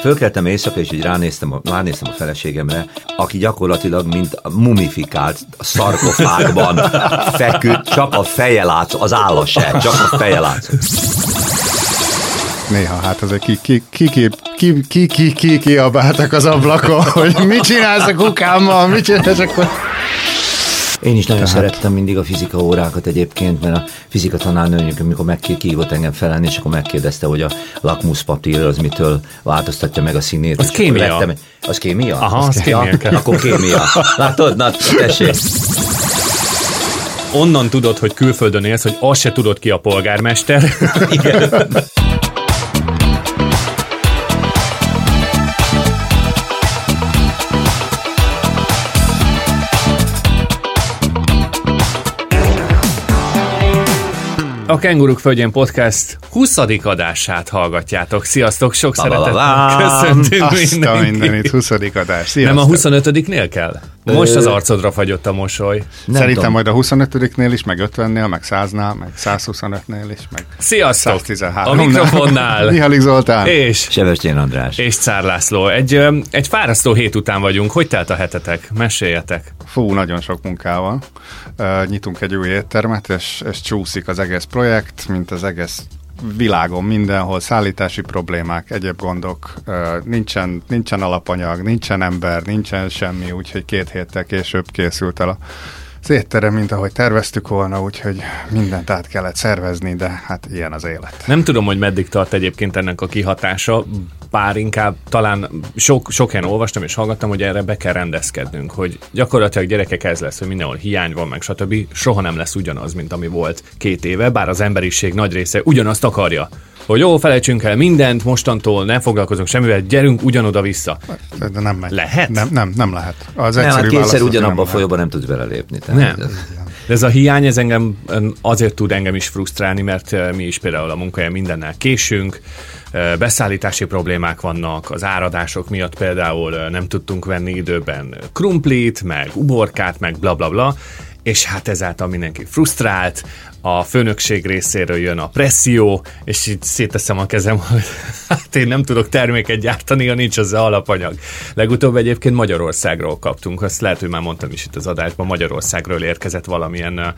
Fölkeltem éjszaka, és így ránéztem a, ránéztem a feleségemre, aki gyakorlatilag, mint mumifikált szarkofágban feküdt, csak a feje látsz, az álla se, csak a feje látsz. Néha hát azért ki, ki, ki, ki, ki, ki, ki, ki kiabáltak az ablakon, hogy mit csinálsz a kukámmal, mit csinálsz akkor... Én is nagyon Tehát... szerettem mindig a fizika órákat egyébként, mert a fizika tanárnőnk, amikor megkívott engem felállni, és akkor megkérdezte, hogy a lakmuszpapír az mitől változtatja meg a színét. Az kémia. Lettem, az kémia? Aha, az, az kémia. Ja, akkor kémia. Látod? Na, tessék onnan tudod, hogy külföldön élsz, hogy azt se tudod ki a polgármester. Igen. A Kenguruk Földjén Podcast 20. adását hallgatjátok. Sziasztok, sok szeretettel köszöntünk mindenkit. mindenit, 20. adás. Sziasztok. Nem a 25-nél kell? Most az arcodra fagyott a mosoly. Nem Szerintem tudom. majd a 25-nél is, meg 50-nél, meg 100-nál, meg 125-nél is, meg Sziasztok! 113 A mikrofonnál. Mihalik Zoltán. És Sebestyén András. És Cár László. Egy, egy fárasztó hét után vagyunk. Hogy telt a hetetek? Meséljetek. Fú, nagyon sok munkával. Uh, nyitunk egy új éttermet, és, és csúszik az egész projekt, mint az egész világon mindenhol szállítási problémák, egyéb gondok, nincsen, nincsen alapanyag, nincsen ember, nincsen semmi, úgyhogy két héttel később készült el a az étterem, mint ahogy terveztük volna, úgyhogy mindent át kellett szervezni, de hát ilyen az élet. Nem tudom, hogy meddig tart egyébként ennek a kihatása, bár inkább talán sok, sok helyen olvastam és hallgattam, hogy erre be kell rendezkednünk, hogy gyakorlatilag gyerekek ez lesz, hogy mindenhol hiány van, meg stb. Soha nem lesz ugyanaz, mint ami volt két éve, bár az emberiség nagy része ugyanazt akarja hogy jó, felejtsünk el mindent, mostantól nem foglalkozunk semmivel, gyerünk ugyanoda vissza. De nem megy. Lehet? Nem, nem, nem lehet. Az nem, hát kétszer ugyanabban a folyóban nem tudsz belelépni. Nem. Ez... De ez a hiány, ez engem azért tud engem is frusztrálni, mert mi is például a munkahelyen mindennel késünk, beszállítási problémák vannak, az áradások miatt például nem tudtunk venni időben krumplit, meg uborkát, meg bla bla bla, és hát ezáltal mindenki frusztrált, a főnökség részéről jön a presszió, és így széteszem a kezem, hogy hát én nem tudok terméket gyártani, ha nincs az alapanyag. Legutóbb egyébként Magyarországról kaptunk, azt lehet, hogy már mondtam is itt az adásban, Magyarországról érkezett valamilyen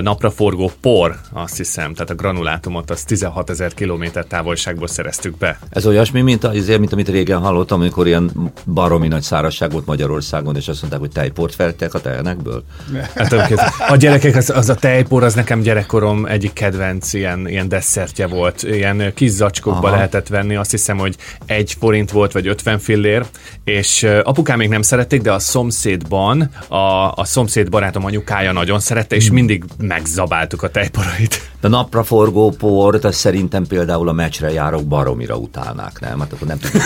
napraforgó por, azt hiszem, tehát a granulátumot az 16 ezer kilométer távolságból szereztük be. Ez olyasmi, mint, azért, mint amit régen hallottam, amikor ilyen baromi nagy szárazság volt Magyarországon, és azt mondták, hogy tejport feltek a tejenekből. Hát, a gyerekek, az, az a tejpor, az nekem gyerekkorom egyik kedvenc ilyen, ilyen desszertje volt. Ilyen kis zacskókba Aha. lehetett venni, azt hiszem, hogy egy forint volt, vagy 50 fillér, és apukám még nem szerették, de a szomszédban a, a szomszéd barátom anyukája nagyon szerette, és hmm. mindig megzabáltuk a tejporait. A napraforgó port, az szerintem például a meccsre járok baromira utálnák, nem? Hát akkor nem tudjuk,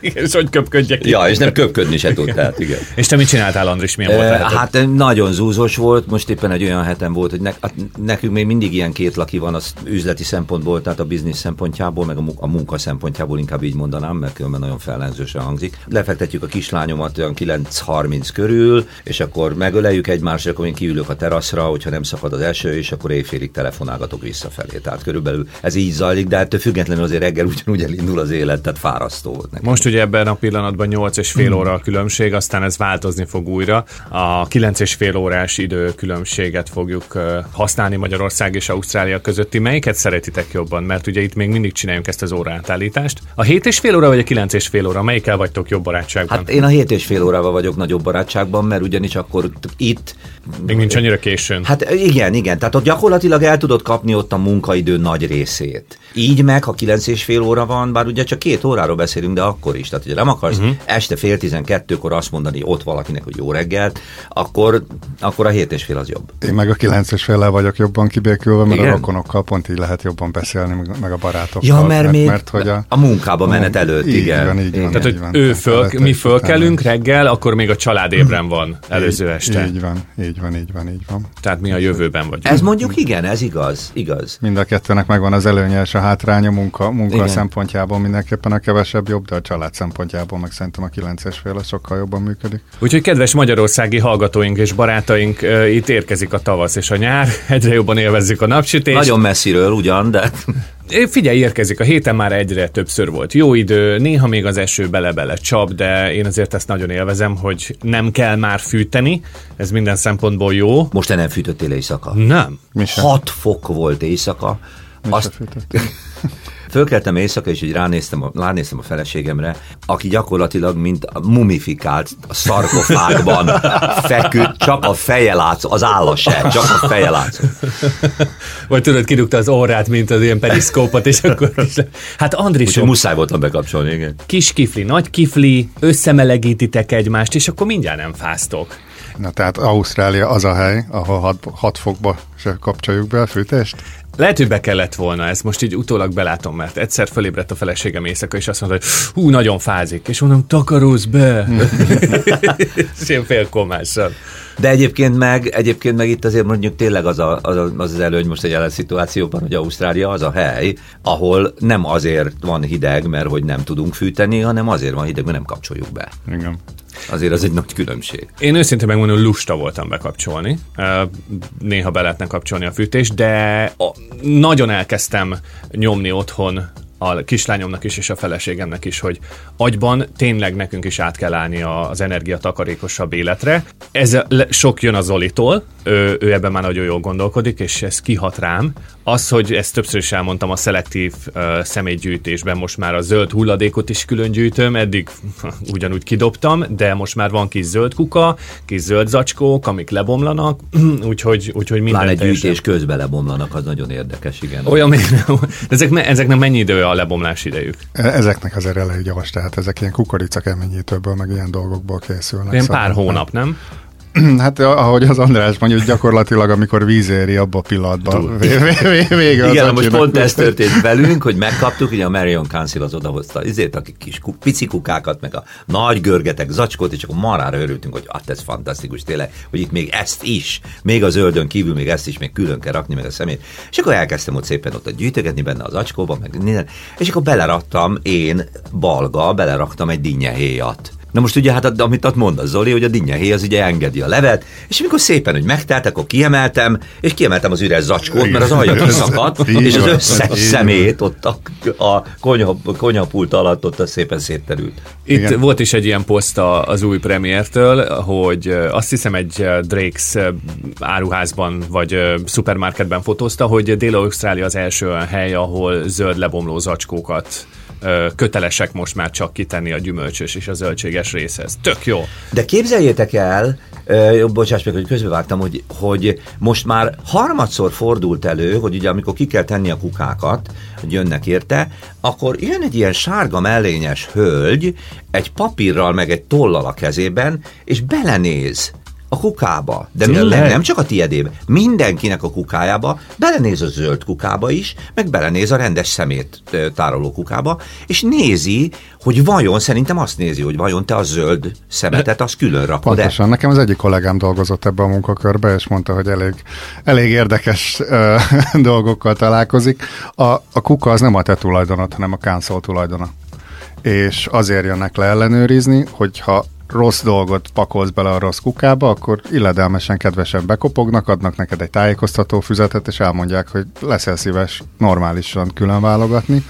igen, és hogy köpködjek. Ja, és nem köpködni se tud, tehát igen. És te mit csináltál, Andris? Milyen volt a Hát nagyon zúzós volt, most éppen egy olyan hetem volt, hogy ne, hát nekünk még mindig ilyen két laki van az üzleti szempontból, tehát a biznisz szempontjából, meg a munka szempontjából inkább így mondanám, mert különben nagyon fellenzősen hangzik. Lefektetjük a kislányomat olyan 9.30 körül, és akkor megöleljük egymást, akkor én kiülök a teraszra, hogyha nem szakad az eső, és akkor éjfélig telefonálgatok visszafelé. Tehát körülbelül ez így zajlik, de ettől függetlenül azért reggel ugyanúgy elindul az élet, tehát fárasztó volt nekem. Most ugye ebben a pillanatban 8 és fél óra a különbség, aztán ez változni fog újra. A 9 és fél órás idő különbséget fogjuk használni Magyarország és Ausztrália közötti. Melyiket szeretitek jobban? Mert ugye itt még mindig csináljuk ezt az órátállítást. A 7 és fél óra vagy a 9 és fél óra? Melyikkel vagytok jobb barátságban? Hát én a 7 és fél órával vagyok nagyobb barátságban, mert ugyanis akkor itt még nincs annyira későn. Hát igen, igen. Tehát ott gyakorlatilag el tudod kapni ott a munkaidő nagy részét. Így meg, ha kilenc és fél óra van, bár ugye csak két óráról beszélünk, de akkor is. Tehát, hogyha nem akarsz uh-huh. este fél tizenkettőkor azt mondani ott valakinek, hogy jó reggelt, akkor, akkor a hét és fél az jobb. Én meg a kilenc és fél vagyok jobban kibékülve, mert Igen? a rokonokkal pont így lehet jobban beszélni, meg a barátokkal. Ja, mert, mert még mert, hogy a, a munkába menet előtt, így igen. Van, így van, Tehát, így hogy van. ő föl, mi fölkelünk reggel, akkor még a család ébren van előző este. Így van, így van, így van, így van. Tehát mi a jövőben vagyunk. Ez mondjuk igen, ez igaz, igaz. Mind a kettőnek megvan az előnye és a hátránya munka, munka szempontjából mindenképpen a kevesebb jobb, de a család szempontjából, meg szerintem a 9-es fél sokkal jobban működik. Úgyhogy kedves magyarországi hallgatóink és barátaink, itt érkezik a tavasz és a nyár, egyre jobban élvezzük a napsütést. Nagyon messziről ugyan, de... Figyelj, érkezik, a héten már egyre többször volt jó idő, néha még az eső bele-bele csap, de én azért ezt nagyon élvezem, hogy nem kell már fűteni, ez minden szempontból jó. Most te nem fűtöttél éjszaka? Nem. Mi sem. 6 fok volt éjszaka. Mi Azt. Fölkeltem éjszaka, és így ránéztem a, ránéztem a feleségemre, aki gyakorlatilag, mint a mumifikált a szarkofágban feküdt, csak a feje látszó, az álla se, csak a feje látszó. Vagy tudod, kirúgta az orrát, mint az ilyen periszkópot, és akkor is. Hát Andris, Úgyhogy muszáj voltam bekapcsolni, igen. kis kifli, nagy kifli, összemelegítitek egymást, és akkor mindjárt nem fáztok. Na tehát Ausztrália az a hely, ahol 6 fokba se kapcsoljuk be a fűtést. Lehet, hogy be kellett volna, ezt most így utólag belátom, mert egyszer fölébredt a feleségem éjszaka, és azt mondta, hogy hú, nagyon fázik, és mondom, takarózz be! és ilyen félkomással. De egyébként meg, egyébként meg itt azért mondjuk tényleg az, a, az, a, az, az előny most egy jelen szituációban, hogy Ausztrália az a hely, ahol nem azért van hideg, mert hogy nem tudunk fűteni, hanem azért van hideg, mert nem kapcsoljuk be. Igen. Azért az egy nagy különbség. Én őszintén megmondom, lusta voltam bekapcsolni. Néha be lehetne kapcsolni a fűtést, de nagyon elkezdtem nyomni otthon a kislányomnak is és a feleségemnek is, hogy agyban tényleg nekünk is át kell állni az energiatakarékosabb életre. Ez sok jön az Zolitól, ő, ő ebben már nagyon jól gondolkodik, és ez kihat rám. Az, hogy ezt többször is elmondtam a szelektív uh, személygyűjtésben, most már a zöld hulladékot is külön gyűjtöm, eddig ugyanúgy kidobtam, de most már van kis zöld kuka, kis zöld zacskók, amik lebomlanak, úgyhogy, úgyhogy minden Pláne teljesen- gyűjtés közben lebomlanak, az nagyon érdekes, igen. Olyan még nem. Ezek, me- ezeknek mennyi idő a lebomlás idejük? E- Ezeknek azért elég gyors, tehát ezek ilyen kukorica keményítőből, meg ilyen dolgokból készülnek. Ilyen Szóval- pár hónap, nem? Hát ahogy az András mondja, hogy gyakorlatilag amikor víz éri abba a pillanatban. vé- vé- vé- Vége az Igen, most pont ez történt velünk, hogy megkaptuk, ugye a Marion Council az odahozta, ezért a kis pici kukákat, meg a nagy görgetek, zacskót, és akkor marára örültünk, hogy hát ez fantasztikus tényleg, hogy itt még ezt is, még a zöldön kívül még ezt is még külön kell rakni, meg a szemét. És akkor elkezdtem ott szépen ott gyűjtögetni benne az acskóba, meg minden, és akkor beleraktam én, balga, beleraktam egy dinnyehéjat. Na most ugye hát amit ott mond a Zoli, hogy a dinnyehéj az ugye engedi a levet, és amikor szépen, hogy megtelt, akkor kiemeltem, és kiemeltem az üres zacskót, mert az alja kiszakadt, és az összes szemét ott a, a konyha, konyhapult alatt ott az szépen szétterült. Itt Igen. volt is egy ilyen poszt a- az új premiértől, hogy azt hiszem egy Drake's áruházban vagy szupermarketben fotózta, hogy Dél-Ausztrália az első olyan hely, ahol zöld lebomló zacskókat kötelesek most már csak kitenni a gyümölcsös és a zöldséges részhez. Tök jó. De képzeljétek el, bocsáss meg, hogy közbevágtam, hogy, hogy most már harmadszor fordult elő, hogy ugye amikor ki kell tenni a kukákat, hogy jönnek érte, akkor jön egy ilyen sárga mellényes hölgy, egy papírral meg egy tollal a kezében, és belenéz a kukába. De Tényleg? nem, nem csak a tiedébe, mindenkinek a kukájába, belenéz a zöld kukába is, meg belenéz a rendes szemét tároló kukába, és nézi, hogy vajon, szerintem azt nézi, hogy vajon te a zöld szemetet, azt külön rakod. Pontosan. Nekem az egyik kollégám dolgozott ebbe a munkakörbe, és mondta, hogy elég, elég érdekes ö, dolgokkal találkozik. A, a kuka az nem a te tulajdonod, hanem a council tulajdona. És azért jönnek le ellenőrizni, hogyha rossz dolgot pakolsz bele a rossz kukába, akkor illedelmesen, kedvesen bekopognak, adnak neked egy tájékoztató füzetet, és elmondják, hogy leszel szíves normálisan külön válogatni.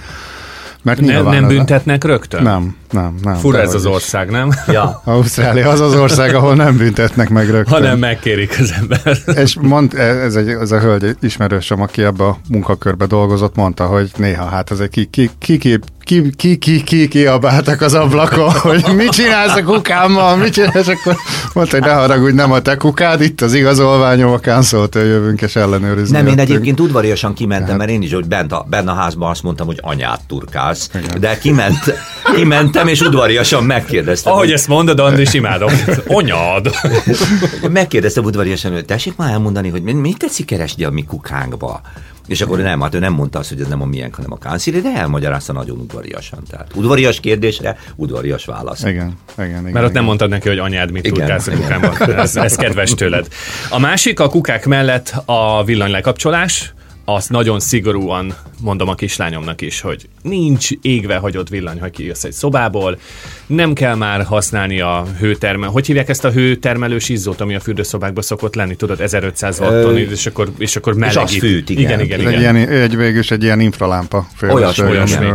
Mert Ne, nem büntetnek rögtön? Nem, nem, nem. Fura ez az is. ország, nem? Ja. Ausztrália az az ország, ahol nem büntetnek meg rögtön. Hanem megkérik az ember. És mond, ez, egy, ez a hölgy ismerősöm, aki ebbe a munkakörbe dolgozott, mondta, hogy néha hát ez egy ki, ki, ki, ki, ki, ki, ki, ki kiabáltak az ablakon, hogy mit csinálsz a kukámmal, mit csinálsz, akkor mondta, hogy ne haragudj, nem a te kukád, itt az igazolványom, a cancel jövünk és ellenőrizni. Nem, én jöttünk. egyébként udvariasan kimentem, mert én is, hogy bent a, bent a házban azt mondtam, hogy anyát turkálsz, de kiment, kimentem, és udvariasan megkérdeztem. Ahogy hogy- ezt mondod, Andris, imádom. Onyad! Megkérdeztem udvariasan, hogy tessék már elmondani, hogy mi- mit tetszik keresni a mi kukánkba. És akkor nem, hát ő nem mondta azt, hogy ez nem a miénk, hanem a káncili, de elmagyarázta nagyon udvariasan. Tehát udvarias kérdésre, udvarias válasz. Igen, igen, igen. Mert ott igen. nem mondtad neki, hogy anyád mit Igen, turkálsz a igen. kukámban. Ez, ez kedves tőled. A másik, a kukák mellett a villanylekapcsolás, azt nagyon szigorúan mondom a kislányomnak is, hogy nincs égve hagyott villany, ha kijössz egy szobából, nem kell már használni a hőtermel. Hogy hívják ezt a hőtermelős izzót, ami a fürdőszobákban szokott lenni, tudod, 1500 watton, és akkor, és akkor melegít. az fűt, igen. igen, igen, Egy, igen. ilyen, egy végülis egy ilyen infralámpa. Olyasmi, olyasmi.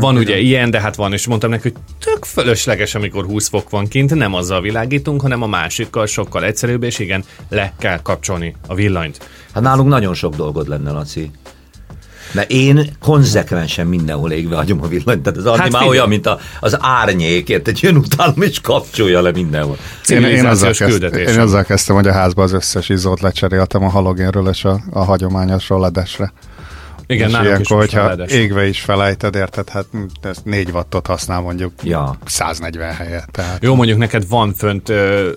Van ugye Igen. ilyen, de hát van, és mondtam neki, hogy tök fölösleges, amikor 20 fok van kint, nem azzal világítunk, hanem a másikkal sokkal egyszerűbb, és igen, le kell kapcsolni a villanyt. Hát nálunk nagyon sok dolgod lenne, Laci. Mert én konzekvensen mindenhol égve hagyom a villanyt. Tehát az Andi Hát már olyan, mint a, az árnyék, érted? Jön utálom és kapcsolja le mindenhol. Én, én, azzal Civilizációs kezd, küldetés. én azzal kezdtem, hogy a házba az összes izzót lecseréltem a halogénről és a, a hagyományosról ledesre. Igen, és nálunk is ilyenkor, most hogyha feledés. égve is felejted, érted, hát м, ez 4 wattot használ mondjuk Ja. 140 helyet. Tehát Jó, mondjuk neked van fönt ö,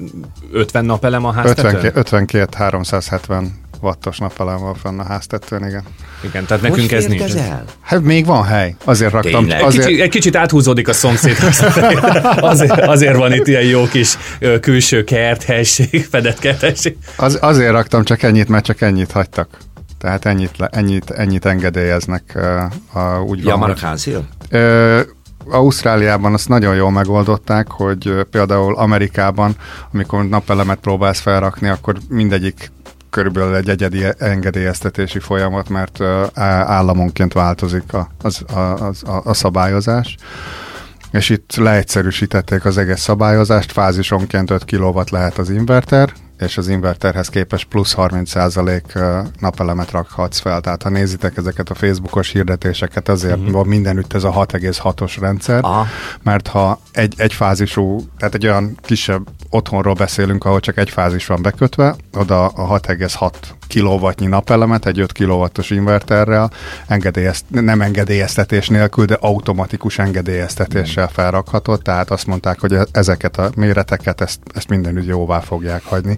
50 napelem a 52, háztetőn? 52 370 wattos napelem van fenn a háztetőn, igen. Igen, tehát nekünk Hogy ez nincs. Hát még van hely. Azért raktam, Tényleg? azért, Kicsi, egy kicsit áthúzódik a szomszéd. azért, azért van itt ilyen jó kis külső kert, helység, fedett kert, helység. az, azért raktam csak ennyit, mert csak ennyit hagytak. Tehát ennyit, ennyit, ennyit engedélyeznek. A, úgy Ja, van, már a Ausztráliában azt nagyon jól megoldották, hogy például Amerikában, amikor napelemet próbálsz felrakni, akkor mindegyik körülbelül egy egyedi engedélyeztetési folyamat, mert államonként változik a, az, a, a, a szabályozás. És itt leegyszerűsítették az egész szabályozást, fázisonként 5 kW lehet az inverter, és az inverterhez képest plusz 30% napelemet rakhatsz fel. Tehát ha nézitek ezeket a Facebookos hirdetéseket, azért uh-huh. van mindenütt ez a 6,6-os rendszer, Aha. mert ha egy, egy fázisú, tehát egy olyan kisebb otthonról beszélünk, ahol csak egy fázis van bekötve, oda a 6,6 kilowattnyi napelemet egy 5 kilowattos inverterrel engedélyezt, nem engedélyeztetés nélkül, de automatikus engedélyeztetéssel felrakhatod, tehát azt mondták, hogy ezeket a méreteket, ezt, ezt mindenütt jóvá fogják hagyni,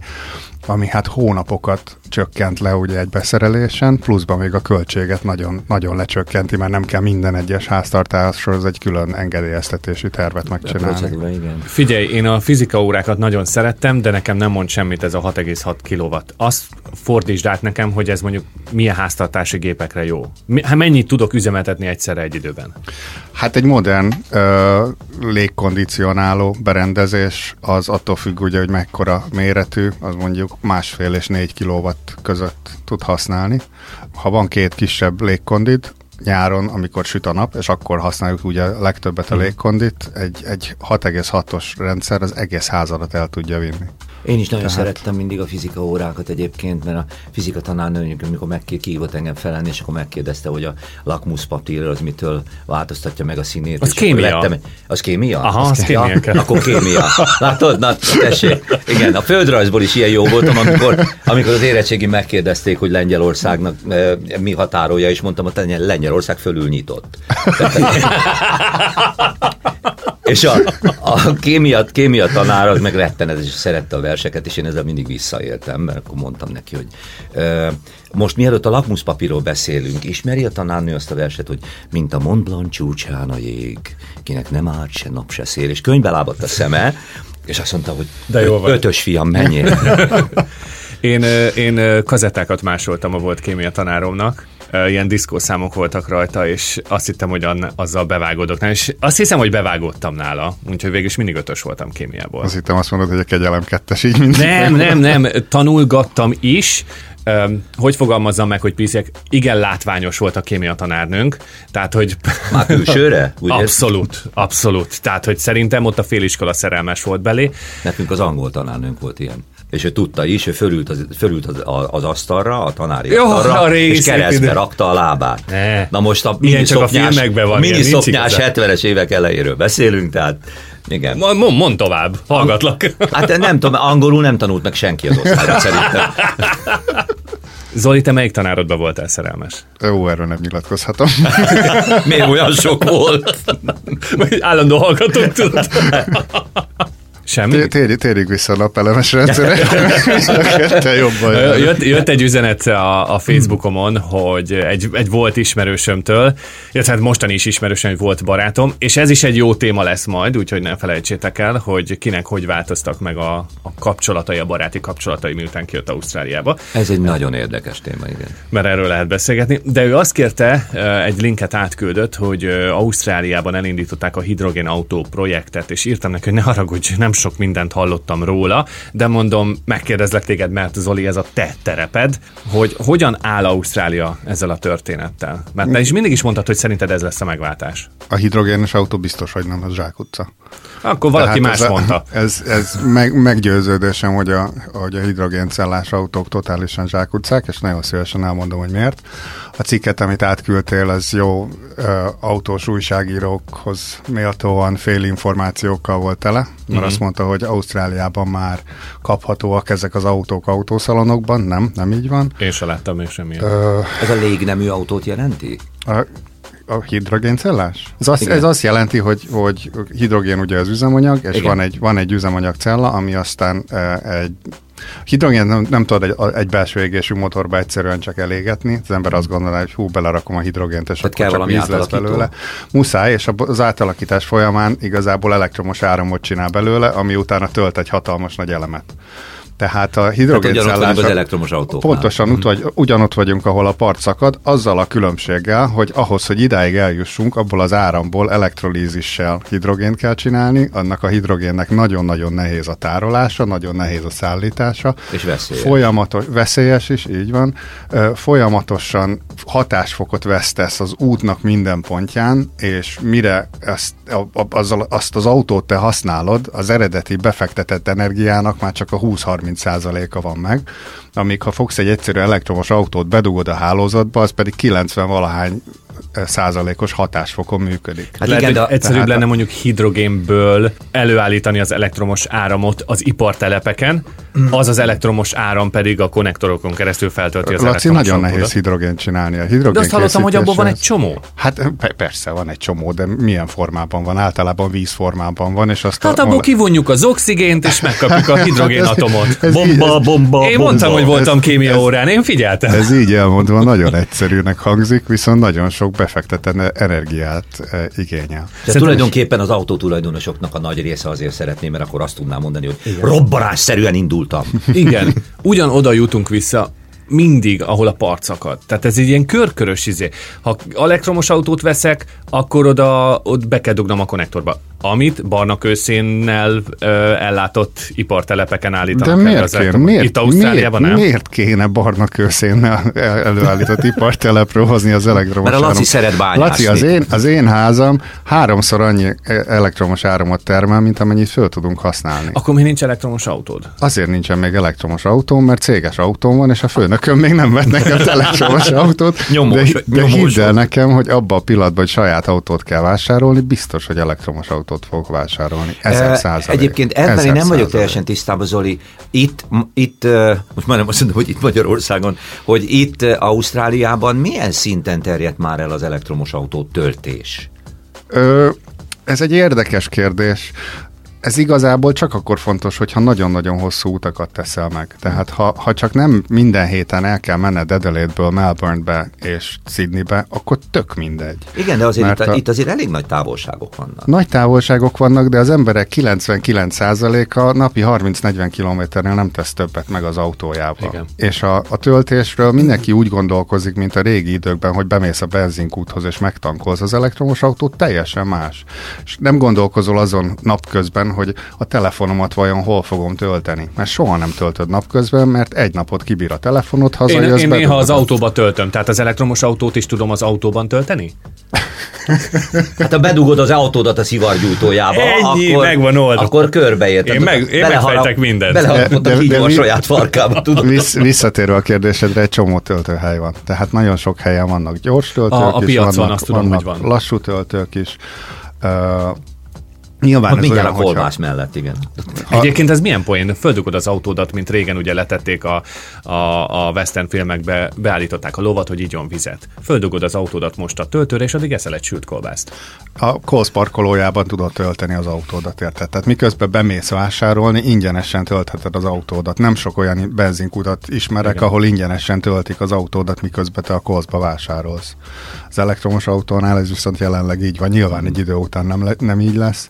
ami hát hónapokat csökkent le ugye egy beszerelésen, pluszban még a költséget nagyon, nagyon lecsökkenti, mert nem kell minden egyes háztartáshoz egy külön engedélyeztetési tervet megcsinálni. Igen. Figyelj, én a fizika órákat nagyon szerettem, de nekem nem mond semmit ez a 6,6 kW. Azt fordítsd át nekem, hogy ez mondjuk milyen háztartási gépekre jó. Hát mennyit tudok üzemeltetni egyszerre egy időben? Hát egy modern ö, légkondicionáló berendezés az attól függ ugye, hogy mekkora méretű, az mondjuk másfél és négy kilowatt között tud használni. Ha van két kisebb légkondid, nyáron, amikor süt a nap, és akkor használjuk ugye legtöbbet a légkondit, egy, egy 6,6-os rendszer az egész házadat el tudja vinni. Én is nagyon Tehát- szerettem mindig a fizika órákat egyébként, mert a fizika tanárnő, amikor megkér, kihívott engem felenni, és akkor megkérdezte, hogy a lakmuszpapír az mitől változtatja meg a színét. Az kémia. lettem- az kémia? Aha, az kémia kell. Akkor kémia. Látod? Na, tessék. Igen, a földrajzból is ilyen jó voltam, amikor, amikor az érettségi megkérdezték, hogy Lengyelországnak e, mi határolja, és mondtam, hogy Lengyel- Lengyelország fölül nyitott. És a, a kémia, kémia tanár az meg rettenetes, és szerette a verseket, és én ezzel mindig visszaéltem, mert akkor mondtam neki, hogy ö, most mielőtt a lakmuszpapírról beszélünk, ismeri a tanárnő azt a verset, hogy mint a Mont Blanc csúcsán a jég, kinek nem árt se nap se szél, és könyvbe lábadt a szeme, és azt mondta, hogy De jó "Ö- vagy." ötös fiam, menjél. Én, én kazettákat másoltam a volt kémia tanáromnak, ilyen diszkószámok voltak rajta, és azt hittem, hogy anna- azzal bevágódok. nála, És azt hiszem, hogy bevágódtam nála, úgyhogy végül is mindig ötös voltam kémiából. Azt hittem azt mondod, hogy a kegyelem kettes így mindig. Nem, nem, nem, tanulgattam is, hogy fogalmazzam meg, hogy piszek, igen látványos volt a kémia tanárnőnk, tehát, hogy Már külsőre? Ugye? abszolút, abszolút, tehát, hogy szerintem ott a féliskola szerelmes volt belé. Nekünk az angol tanárnőnk volt ilyen. És ő tudta is, ő fölült az, fölült az, a- az asztalra, a tanári Jó, asztalra, a és keresztbe rakta a lábát. Ne. Na most a miniszoknyás igazán. 70-es évek elejéről beszélünk, tehát igen. Mond, mond, mond tovább, hallgatlak. Hát nem tudom, angolul nem tanult meg senki az osztályra szerintem. Zoli, te melyik tanárodba voltál szerelmes? Ó, erről nem nyilatkozhatom. Miért olyan sok volt? Állandó hallgatók, tudod? Semmi? Térjük, térjük vissza a napelemes rendszerre. jobban jött, jött egy üzenet a, a Facebookomon, hogy egy, egy volt ismerősömtől, illetve hát mostani is ismerősöm, hogy volt barátom, és ez is egy jó téma lesz majd, úgyhogy ne felejtsétek el, hogy kinek hogy változtak meg a, a kapcsolatai, a baráti kapcsolatai, miután kijött Ausztráliába. Ez egy nagyon érdekes téma, igen. Mert erről lehet beszélgetni. De ő azt kérte, egy linket átküldött, hogy Ausztráliában elindították a hidrogénautó projektet, és írtam neki, hogy ne haragudj, nem sok mindent hallottam róla, de mondom, megkérdezlek téged, mert Zoli, ez a te tereped, hogy hogyan áll Ausztrália ezzel a történettel? Mert te is mindig is mondtad, hogy szerinted ez lesz a megváltás. A hidrogénes autó biztos, hogy nem, az zsákutca. Akkor valaki Tehát más ez, mondta. Ez, ez meg, meggyőződésem, hogy a, hogy a hidrogéncellás autók totálisan zsákutcák, és nagyon szívesen elmondom, hogy miért. A cikket, amit átküldtél, az jó ö, autós újságírókhoz méltóan fél információkkal volt tele, mert uh-huh. azt mondta, hogy Ausztráliában már kaphatóak ezek az autók autószalonokban. Nem, nem így van. Én se láttam még semmilyen. Ö, ez a légnemű autót jelenti? A, a hidrogéncellás? Ez azt, ez azt jelenti, hogy, hogy hidrogén ugye az üzemanyag, és van egy, van egy üzemanyagcella, ami aztán e, egy Hidrogén nem, nem tudod egy, egy belső égésű motorba egyszerűen csak elégetni. Az ember azt gondolja, hogy hú, belerakom a hidrogént, és Tehát akkor csak víz lesz belőle. Muszáj, és az átalakítás folyamán igazából elektromos áramot csinál belőle, ami utána tölt egy hatalmas nagy elemet. Tehát a hidrogéncellás... az elektromos autó. Pontosan uh-huh. vagy, ugyanott vagyunk, ahol a part szakad, azzal a különbséggel, hogy ahhoz, hogy idáig eljussunk, abból az áramból elektrolízissel hidrogént kell csinálni, annak a hidrogénnek nagyon-nagyon nehéz a tárolása, nagyon nehéz a szállítása. És veszélyes. Folyamatos, veszélyes is, így van. Folyamatosan hatásfokot vesztesz az útnak minden pontján, és mire ezt, azzal, azt az autót te használod, az eredeti befektetett energiának már csak a 20-30 30%-a van meg, amíg ha fogsz egy egyszerű elektromos autót, bedugod a hálózatba, az pedig 90 valahány százalékos hatásfokon működik. Hát Lehet, igen, de egyszerűbb tehát lenne mondjuk hidrogénből előállítani az elektromos áramot az ipartelepeken, az az elektromos áram pedig a konnektorokon keresztül feltölti az Laci, nagyon nehéz hidrogén csinálni. A hidrogén de azt hallottam, hogy abban van egy csomó. Hát persze van egy csomó, de milyen formában van? Általában vízformában van, és azt Hát abból kivonjuk az oxigént, és megkapjuk a hidrogénatomot. bomba, bomba, Én mondtam, hogy voltam kémia órán, én figyeltem. Ez így elmondva nagyon egyszerűnek hangzik, viszont nagyon sok befektetett energiát e, igényel. De tulajdonképpen az autótulajdonosoknak a nagy része azért szeretné, mert akkor azt tudnám mondani, hogy Igen. robbanásszerűen indultam. Igen, ugyan oda jutunk vissza, mindig, ahol a part szakad. Tehát ez egy ilyen körkörös izé. Ha elektromos autót veszek, akkor oda ott be kell dugnom a konnektorba amit barna kőszénnel ö, ellátott ipartelepeken állítanak De miért el. Kéne, miért, Itt Ausztráliában miért, nem? Miért kéne barna kőszénnel előállított ipartelepről hozni az elektromos Mert a Laci áram. szeret bányászni. Laci, az én, az én házam háromszor annyi elektromos áramot termel, mint amennyit föl tudunk használni. Akkor még nincs elektromos autód? Azért nincsen még elektromos autóm, mert céges autóm van, és a főnököm még nem vett nekem elektromos autót. nyomós, de, de nyomós hidd el nekem, hogy abban a pillanatban, hogy saját autót kell vásárolni, biztos, hogy elektromos autó autót fog vásárolni. Ezer százalék. Egyébként ebben én nem vagyok teljesen tisztában, Zoli. Itt, itt, most már nem azt mondom, hogy itt Magyarországon, hogy itt Ausztráliában milyen szinten terjedt már el az elektromos autó töltés? Ö, ez egy érdekes kérdés ez igazából csak akkor fontos, hogyha nagyon-nagyon hosszú utakat teszel meg. Tehát ha, ha csak nem minden héten el kell menned Adelaide-ből Melbourne-be és Sydney-be, akkor tök mindegy. Igen, de azért itt, a, itt azért elég nagy távolságok vannak. Nagy távolságok vannak, de az emberek 99%-a napi 30-40 kilométernél nem tesz többet meg az autójával. Igen. És a, a töltésről mindenki úgy gondolkozik, mint a régi időkben, hogy bemész a benzinkúthoz és megtankolsz. Az elektromos autó teljesen más. És nem gondolkozol azon napközben, hogy a telefonomat vajon hol fogom tölteni. Mert soha nem töltöd napközben, mert egy napot kibír a telefonot, hazajössz. Én, én néha az autóba töltöm, tehát az elektromos autót is tudom az autóban tölteni? Hát ha bedugod az autódat a szivargyújtójába, Ennyi, akkor, megvan oldva. akkor körbeérted. Én, meg, én megfejtek mindent. Beleharapott a de, a saját farkába. Tudod? Vissz, visszatérve a kérdésedre, egy csomó töltőhely van. Tehát nagyon sok helyen vannak gyors töltők a, a is, vannak, van, azt tudom, vannak hogy van. lassú töltők is. Uh, Nyilván Ott ez mindjárt olyan, a kolbász hogyha- mellett, igen. Ha... Egyébként ez milyen poén? Földugod az autódat, mint régen ugye letették a, a, a western filmekbe, beállították a lovat, hogy igyon vizet. Földugod az autódat most a töltőre, és addig eszel egy sült kolbászt. A Kohl's parkolójában tudod tölteni az autódat, érted? Tehát miközben bemész vásárolni, ingyenesen töltheted az autódat. Nem sok olyan benzinkutat ismerek, Igen. ahol ingyenesen töltik az autódat, miközben te a Kohl'sba vásárolsz. Az elektromos autónál ez viszont jelenleg így van. Nyilván egy idő után nem, le, nem így lesz,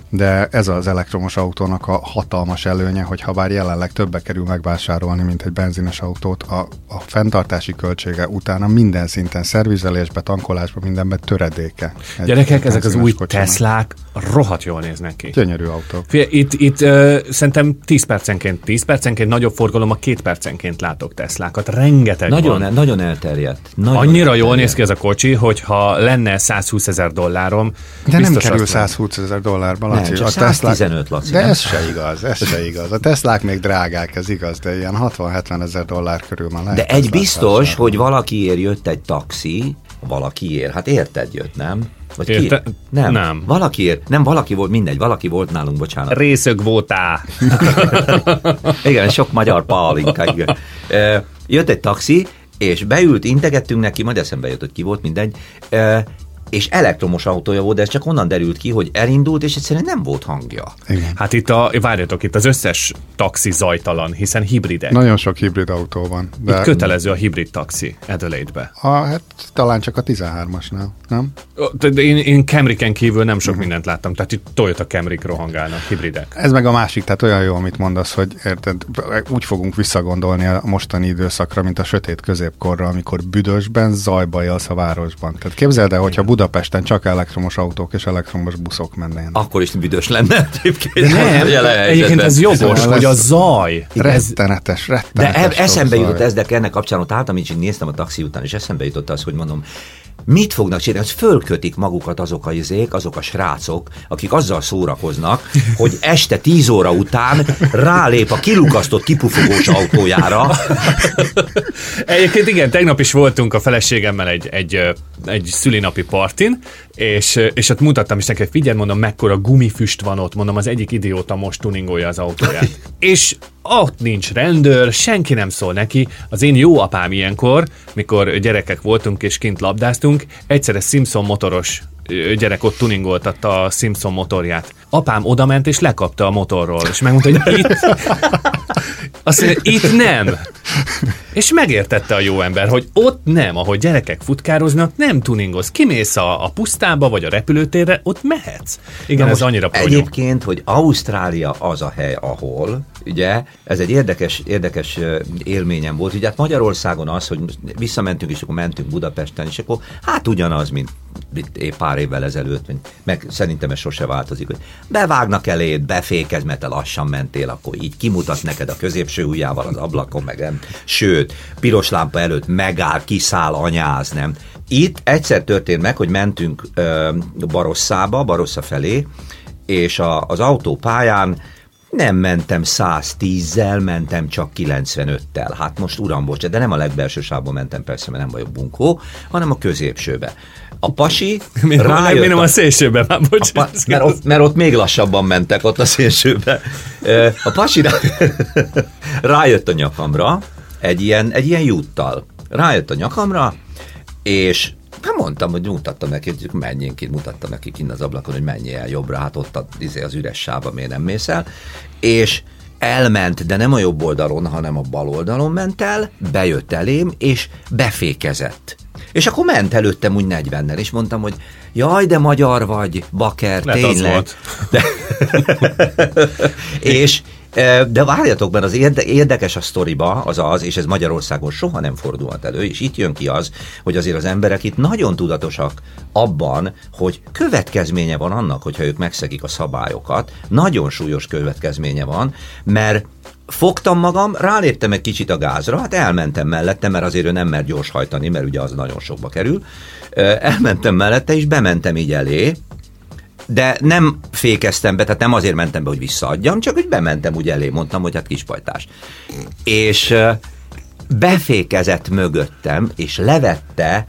de ez az elektromos autónak a hatalmas előnye, hogy ha bár jelenleg többe kerül megvásárolni, mint egy benzines autót, a, a fenntartási költsége utána minden szinten, szervizelésbe, tankolásba, mindenben töredéke. Egy Gyerekek, ezek az új kocsinak. Teslák rohadt jól néznek ki. Gyönyörű autók. Fie, itt, itt uh, szerintem 10 percenként, 10 percenként nagyobb forgalom, a 2 percenként látok Teslákat. Rengeteg Nagyon, van. el, nagyon elterjedt. Nagyon Annyira elterjedt. jól néz ki ez a kocsi, hogy ha lenne 120 ezer dollárom, De nem kerül azt mondom. 120 ezer dollárba, Laci. csak a 115, Laci, De nem? ez se igaz, ez se igaz. A Teslák még drágák, ez igaz, de ilyen 60-70 ezer dollár körül már lehet. De egy biztos, vásárolni. hogy valakiért jött egy taxi, valakiért, hát érted jött, nem? Vagy ki? Érte- Nem. nem. Valakiért, nem valaki volt, mindegy, valaki volt nálunk, bocsánat. Részög voltál. Igen, sok magyar pálinka, igen. Jött egy taxi, és beült, integettünk neki, majd eszembe jött, hogy ki volt, mindegy. És elektromos autója volt, de ez csak onnan derült ki, hogy elindult, és egyszerűen nem volt hangja. Igen. Hát itt a, várjatok, itt az összes taxi zajtalan, hiszen hibridek. Nagyon sok hibrid autó van. De Itt kötelező a hibrid taxi Adelaide-be. A, hát talán csak a 13-asnál, nem? De Én, én Camry-ken kívül nem sok mindent láttam, tehát itt Toyota camry rohangálnak, hibridek. Ez meg a másik, tehát olyan jó, amit mondasz, hogy érted, úgy fogunk visszagondolni a mostani időszakra, mint a sötét középkorra, amikor büdösben, zajba élsz a városban. Tehát képzeld el, hogyha Budapesten csak elektromos autók és elektromos buszok mennének. Akkor is büdös lenne egyébként. Nem, egyébként ez jogos, hogy a zaj. Rettenetes, De rettenetes. e- eszembe jutott ez, de ennek kapcsán ott álltam, így néztem a taxi után, és eszembe jutott az, hogy mondom, mit fognak csinálni? Hogy fölkötik magukat azok a izék, azok a srácok, akik azzal szórakoznak, hogy este 10 óra után rálép a kilukasztott kipufogós autójára, Egyébként igen, tegnap is voltunk a feleségemmel egy, egy, egy szülinapi partin, és, és ott mutattam is neki, figyelj, mondom, mekkora gumifüst van ott, mondom, az egyik idióta most tuningolja az autóját. és ott nincs rendőr, senki nem szól neki. Az én jó apám ilyenkor, mikor gyerekek voltunk és kint labdáztunk, egyszerre Simpson motoros gyerek ott tuningoltatta a Simpson motorját. Apám odament és lekapta a motorról, és megmondta, hogy itt, azt mondja, itt nem. És megértette a jó ember, hogy ott nem, ahogy gyerekek futkároznak, nem tuningolsz. Kimész a, a pusztába vagy a repülőtérre, ott mehetsz. Igen, Na ez annyira pronyó. Egyébként, hogy Ausztrália az a hely, ahol, ugye, ez egy érdekes, érdekes élményem volt. Ugye hát Magyarországon az, hogy visszamentünk, és akkor mentünk Budapesten, és akkor hát ugyanaz, mint épp pár évvel ezelőtt, meg- szerintem ez sose változik, hogy bevágnak eléd, befékez, mert te lassan mentél, akkor így kimutat neked a középső ujjával az ablakon, meg nem. Sőt, piros lámpa előtt megáll, kiszáll, anyáz, nem. Itt egyszer történt meg, hogy mentünk ö, Barosszába, Barossa felé, és a, az autópályán nem mentem 110-zel, mentem csak 95-tel. Hát most uram, bocsánat, de nem a legbelső sávban mentem persze, mert nem vagyok bunkó, hanem a középsőbe. A pasi Mi nem, nem, rájött nem a- szélsőben, már bocsánat. pa- mert, ott, mert ott még lassabban mentek ott a szélsőbe. A pasi rá, rájött a nyakamra egy ilyen, egy ilyen juttal. Rájött a nyakamra, és hát mondtam, hogy mutattam neki, hogy menjünk ki, mutattam neki kint az ablakon, hogy menjél el jobbra, hát ott a, izé, az üres sávban miért nem mész el. És elment, de nem a jobb oldalon, hanem a bal oldalon ment el, bejött elém, és befékezett. És akkor ment előttem úgy 40-nel, és mondtam, hogy jaj, de magyar vagy, baker, Lehet az tényleg. volt. De, és de várjatok, mert az érde, érdekes a sztoriba az az, és ez Magyarországon soha nem fordulhat elő, és itt jön ki az, hogy azért az emberek itt nagyon tudatosak abban, hogy következménye van annak, hogyha ők megszegik a szabályokat, nagyon súlyos következménye van, mert fogtam magam, ráléptem egy kicsit a gázra, hát elmentem mellette, mert azért ő nem mer gyors hajtani, mert ugye az nagyon sokba kerül. Elmentem mellette, és bementem így elé, de nem fékeztem be, tehát nem azért mentem be, hogy visszaadjam, csak úgy bementem úgy elé, mondtam, hogy hát kispajtás. És befékezett mögöttem, és levette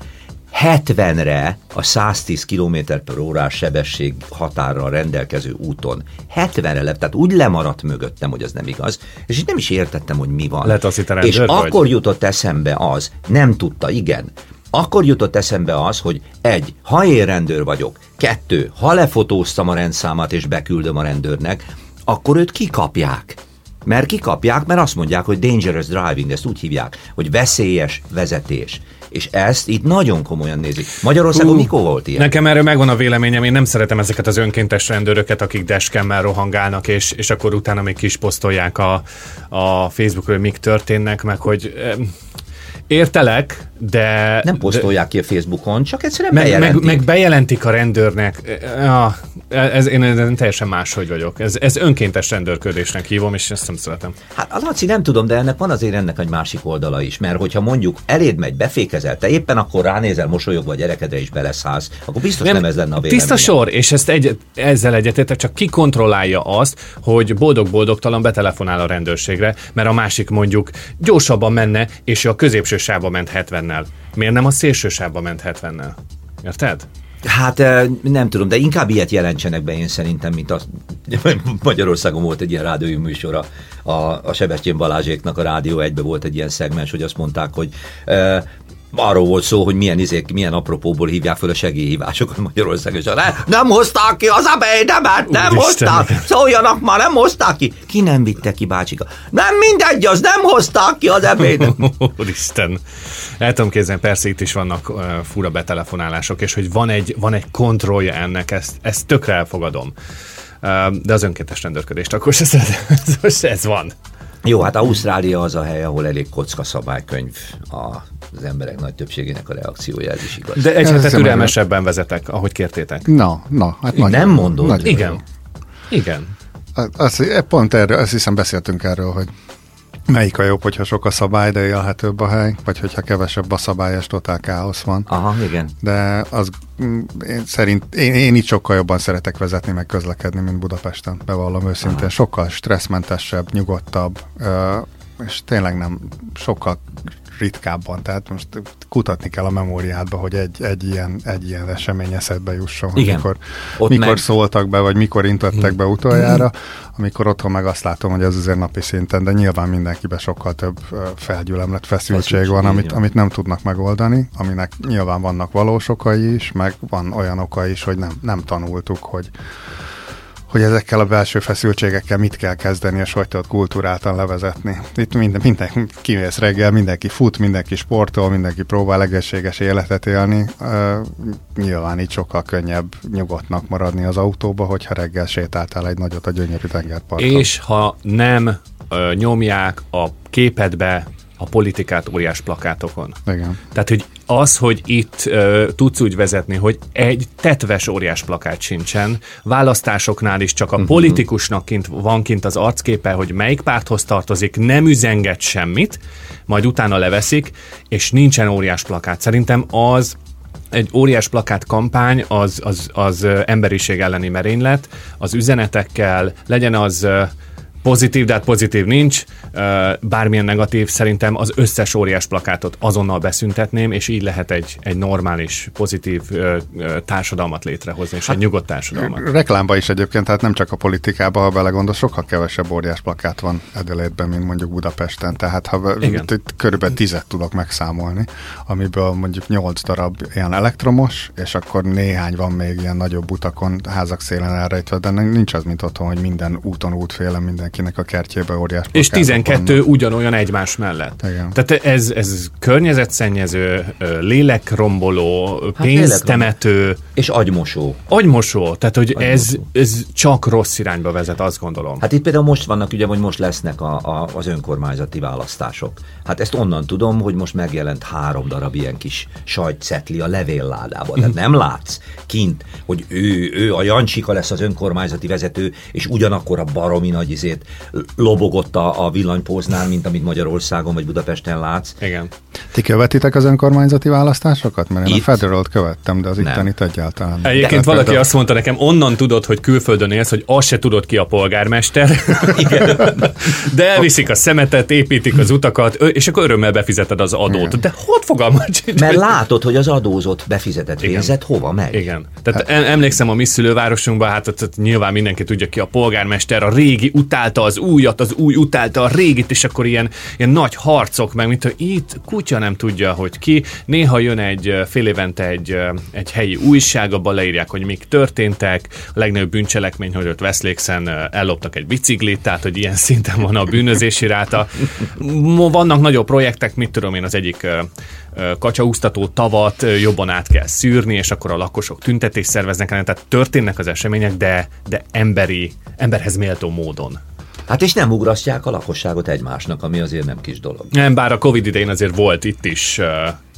70-re a 110 km per órás sebesség határral rendelkező úton 70-re lett, tehát úgy lemaradt mögöttem, hogy az nem igaz, és így nem is értettem, hogy mi van. Lehet azt hitte, és vagy? akkor jutott eszembe az, nem tudta, igen, akkor jutott eszembe az, hogy egy, ha én rendőr vagyok, kettő, ha lefotóztam a rendszámát és beküldöm a rendőrnek, akkor őt kikapják. Mert kikapják, mert azt mondják, hogy dangerous driving, ezt úgy hívják, hogy veszélyes vezetés. És ezt itt nagyon komolyan nézik. Magyarországon Hú, mikor volt ilyen? Nekem erről megvan a véleményem, én nem szeretem ezeket az önkéntes rendőröket, akik deskemmel rohangálnak, és, és akkor utána még kis posztolják a, a Facebookról, hogy mik történnek, meg hogy értelek, de... Nem posztolják ki a Facebookon, csak egyszerűen meg, meg, bejelentik. meg bejelentik a rendőrnek. Ja, ez, én ezen teljesen máshogy vagyok. Ez, ez önkéntes rendőrködésnek hívom, és ezt nem szeretem. Hát a Laci nem tudom, de ennek van azért ennek egy másik oldala is, mert hogyha mondjuk eléd megy, befékezel, te éppen akkor ránézel, mosolyogva a gyerekedre is beleszállsz, akkor biztos nem, nem ez lenne a véleményem. Tiszta sor, és ezt egy, ezzel egyetértek, csak ki kontrollálja azt, hogy boldog-boldogtalan betelefonál a rendőrségre, mert a másik mondjuk gyorsabban menne, és a középső sávba ment 70-nel. Miért nem a szélső sávba ment 70-nel? Érted? Hát eh, nem tudom, de inkább ilyet jelentsenek be én szerintem, mint az Magyarországon volt egy ilyen rádiói műsora, a, a Sebestyén Balázséknak a Rádió egybe volt egy ilyen szegmens, hogy azt mondták, hogy eh, arról volt szó, hogy milyen izék, milyen apropóból hívják föl a segélyhívásokat Magyarországon, és ne, nem hozták ki az ebédemet, nem Úristen. hozták, szóljanak már, nem hozták ki. Ki nem vitte ki, bácsika? Nem mindegy, az nem hozták ki az ebédet. Úristen. El tudom képzelni, persze itt is vannak uh, fura betelefonálások, és hogy van egy, van egy kontrollja ennek, ezt, ezt tökre elfogadom. Uh, de az önkéntes rendőrködést akkor se. Most ez van. Jó, hát Ausztrália az a hely, ahol elég kocka szabálykönyv a, az emberek nagy többségének a reakciója, ez is igaz. De egy hetet türelmesebben vezetek, ahogy kértétek. Na, na, hát nagyon, Nem mondod? Nagyon Igen. jó. Igen. Azt, pont erről, azt hiszem beszéltünk erről, hogy melyik a jobb, hogyha sok a szabály, de élhetőbb a hely, vagy hogyha kevesebb a szabály, és totál káosz van. Aha, igen. De az mm, én szerint, én, én itt sokkal jobban szeretek vezetni, meg közlekedni, mint Budapesten, bevallom őszintén. Aha. Sokkal stresszmentesebb, nyugodtabb, és tényleg nem sokkal ritkábban, tehát most kutatni kell a memóriádba, hogy egy, egy, ilyen, egy ilyen esemény eszedbe jusson, hogy Igen. mikor, Ott mikor meg- szóltak be, vagy mikor intottak be utoljára, amikor otthon meg azt látom, hogy ez azért napi szinten, de nyilván mindenkiben sokkal több ö, felgyülemlett feszültség Feszültség, van, amit, van. amit nem tudnak megoldani, aminek nyilván vannak valós okai is, meg van olyan oka is, hogy nem, nem tanultuk, hogy hogy ezekkel a belső feszültségekkel mit kell kezdeni, és hogy tudod kultúráltan levezetni. Itt minden, minden kimész reggel, mindenki fut, mindenki sportol, mindenki próbál egészséges életet élni. Uh, nyilván így sokkal könnyebb nyugodtnak maradni az autóba, hogyha reggel sétáltál egy nagyot a gyönyörű tengerparton. És ha nem ö, nyomják a képedbe a politikát óriás plakátokon. Igen. Tehát, hogy az, hogy itt ö, tudsz úgy vezetni, hogy egy tetves óriás plakát sincsen, választásoknál is csak a Mhm. politikusnak kint, van kint az arcképe, hogy melyik párthoz tartozik, nem üzenget semmit, majd utána leveszik, és nincsen óriás plakát. Szerintem az egy óriás plakát kampány az, az, az emberiség elleni merénylet, az üzenetekkel, legyen az pozitív, de hát pozitív nincs, bármilyen negatív, szerintem az összes óriás plakátot azonnal beszüntetném, és így lehet egy, egy normális, pozitív társadalmat létrehozni, és egy nyugodt társadalmat. Reklámba is egyébként, tehát nem csak a politikában, ha belegondolsz, sokkal kevesebb óriás plakát van Adelaide-ben, mint mondjuk Budapesten. Tehát ha Igen. itt körülbelül tizet tudok megszámolni, amiből mondjuk nyolc darab ilyen elektromos, és akkor néhány van még ilyen nagyobb utakon, házak szélen elrejtve, de nincs az, mint otthon, hogy minden úton, útfélen mindenkinek a kertjébe óriás És plakátok 12 vannak. ugyanolyan egymás mellett. Igen. Tehát ez, ez környezetszennyező, lélekromboló, Hát pénztemető, És agymosó. agymosó. Tehát, hogy ez, Agymosó. ez csak rossz irányba vezet, azt gondolom. Hát itt például most vannak, ugye, hogy most lesznek a, a, az önkormányzati választások. Hát ezt onnan tudom, hogy most megjelent három darab ilyen kis sajtcetli a levélládában. Tehát nem látsz kint, hogy ő, ő a Jancsika lesz az önkormányzati vezető, és ugyanakkor a baromi nagy izét lobogott a, a villanypóznál, mint amit Magyarországon vagy Budapesten látsz. Igen. Ti követitek az önkormányzati választásokat? Mert én Itt? a Federalt követtem, de az ittenit egyáltalán. Egyébként valaki például... azt mondta nekem, onnan tudod, hogy külföldön élsz, hogy azt se tudod ki a polgármester. Igen. De elviszik a szemetet, építik az utakat, és akkor örömmel befizeted az adót. Igen. De hogy fogalmad? Mert látod, hogy az adózott befizetett pénzet hova megy. Igen. Tehát hát. emlékszem a mi szülővárosunkban, hát, hát, hát nyilván mindenki tudja ki a polgármester, a régi utálta az újat, az új utálta a régit, és akkor ilyen, ilyen nagy harcok, meg mint hogy itt kutya nem tudja, hogy ki. Néha jön egy fél évente egy, egy helyi újság, abban leírják, hogy mik történtek. A legnagyobb bűncselekmény, hogy ott Veszlékszen elloptak egy biciklit, tehát hogy ilyen szinten van a bűnözési ráta. Vannak nagyobb projektek, mit tudom én, az egyik kacsaúztató tavat jobban át kell szűrni, és akkor a lakosok tüntetést szerveznek tehát történnek az események, de, de emberi, emberhez méltó módon. Hát és nem ugrasztják a lakosságot egymásnak, ami azért nem kis dolog. Nem, bár a Covid idején azért volt itt is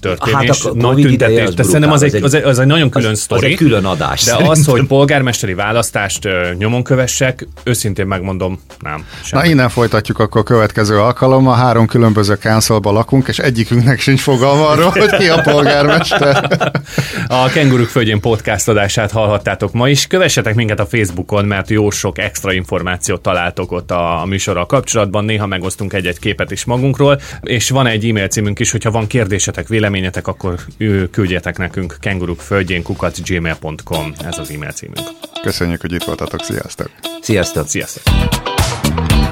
történés, hát a nagy tüntetés, de szerintem az egy, az, egy, az egy nagyon külön az, sztori. Az egy külön adás. De szerintem. az, hogy polgármesteri választást nyomon kövessek, őszintén megmondom, nem. Semmi. Na innen folytatjuk akkor a következő alkalommal. Három különböző councilba lakunk, és egyikünknek sincs fogalma arról, hogy ki a polgármester. a Kenguruk Földjén podcast adását hallhattátok ma is. Kövessetek minket a Facebookon, mert jó sok extra információt találtok ott a, a műsorral kapcsolatban. Néha megosztunk egy-egy képet is magunkról, és van egy e-mail címünk is, hogyha van kérdésetek, vélemény véleményetek, akkor küldjetek nekünk kenguruk földjén gmail.com, ez az e-mail címünk. Köszönjük, hogy itt voltatok, sziasztok! Sziasztok! Sziasztok!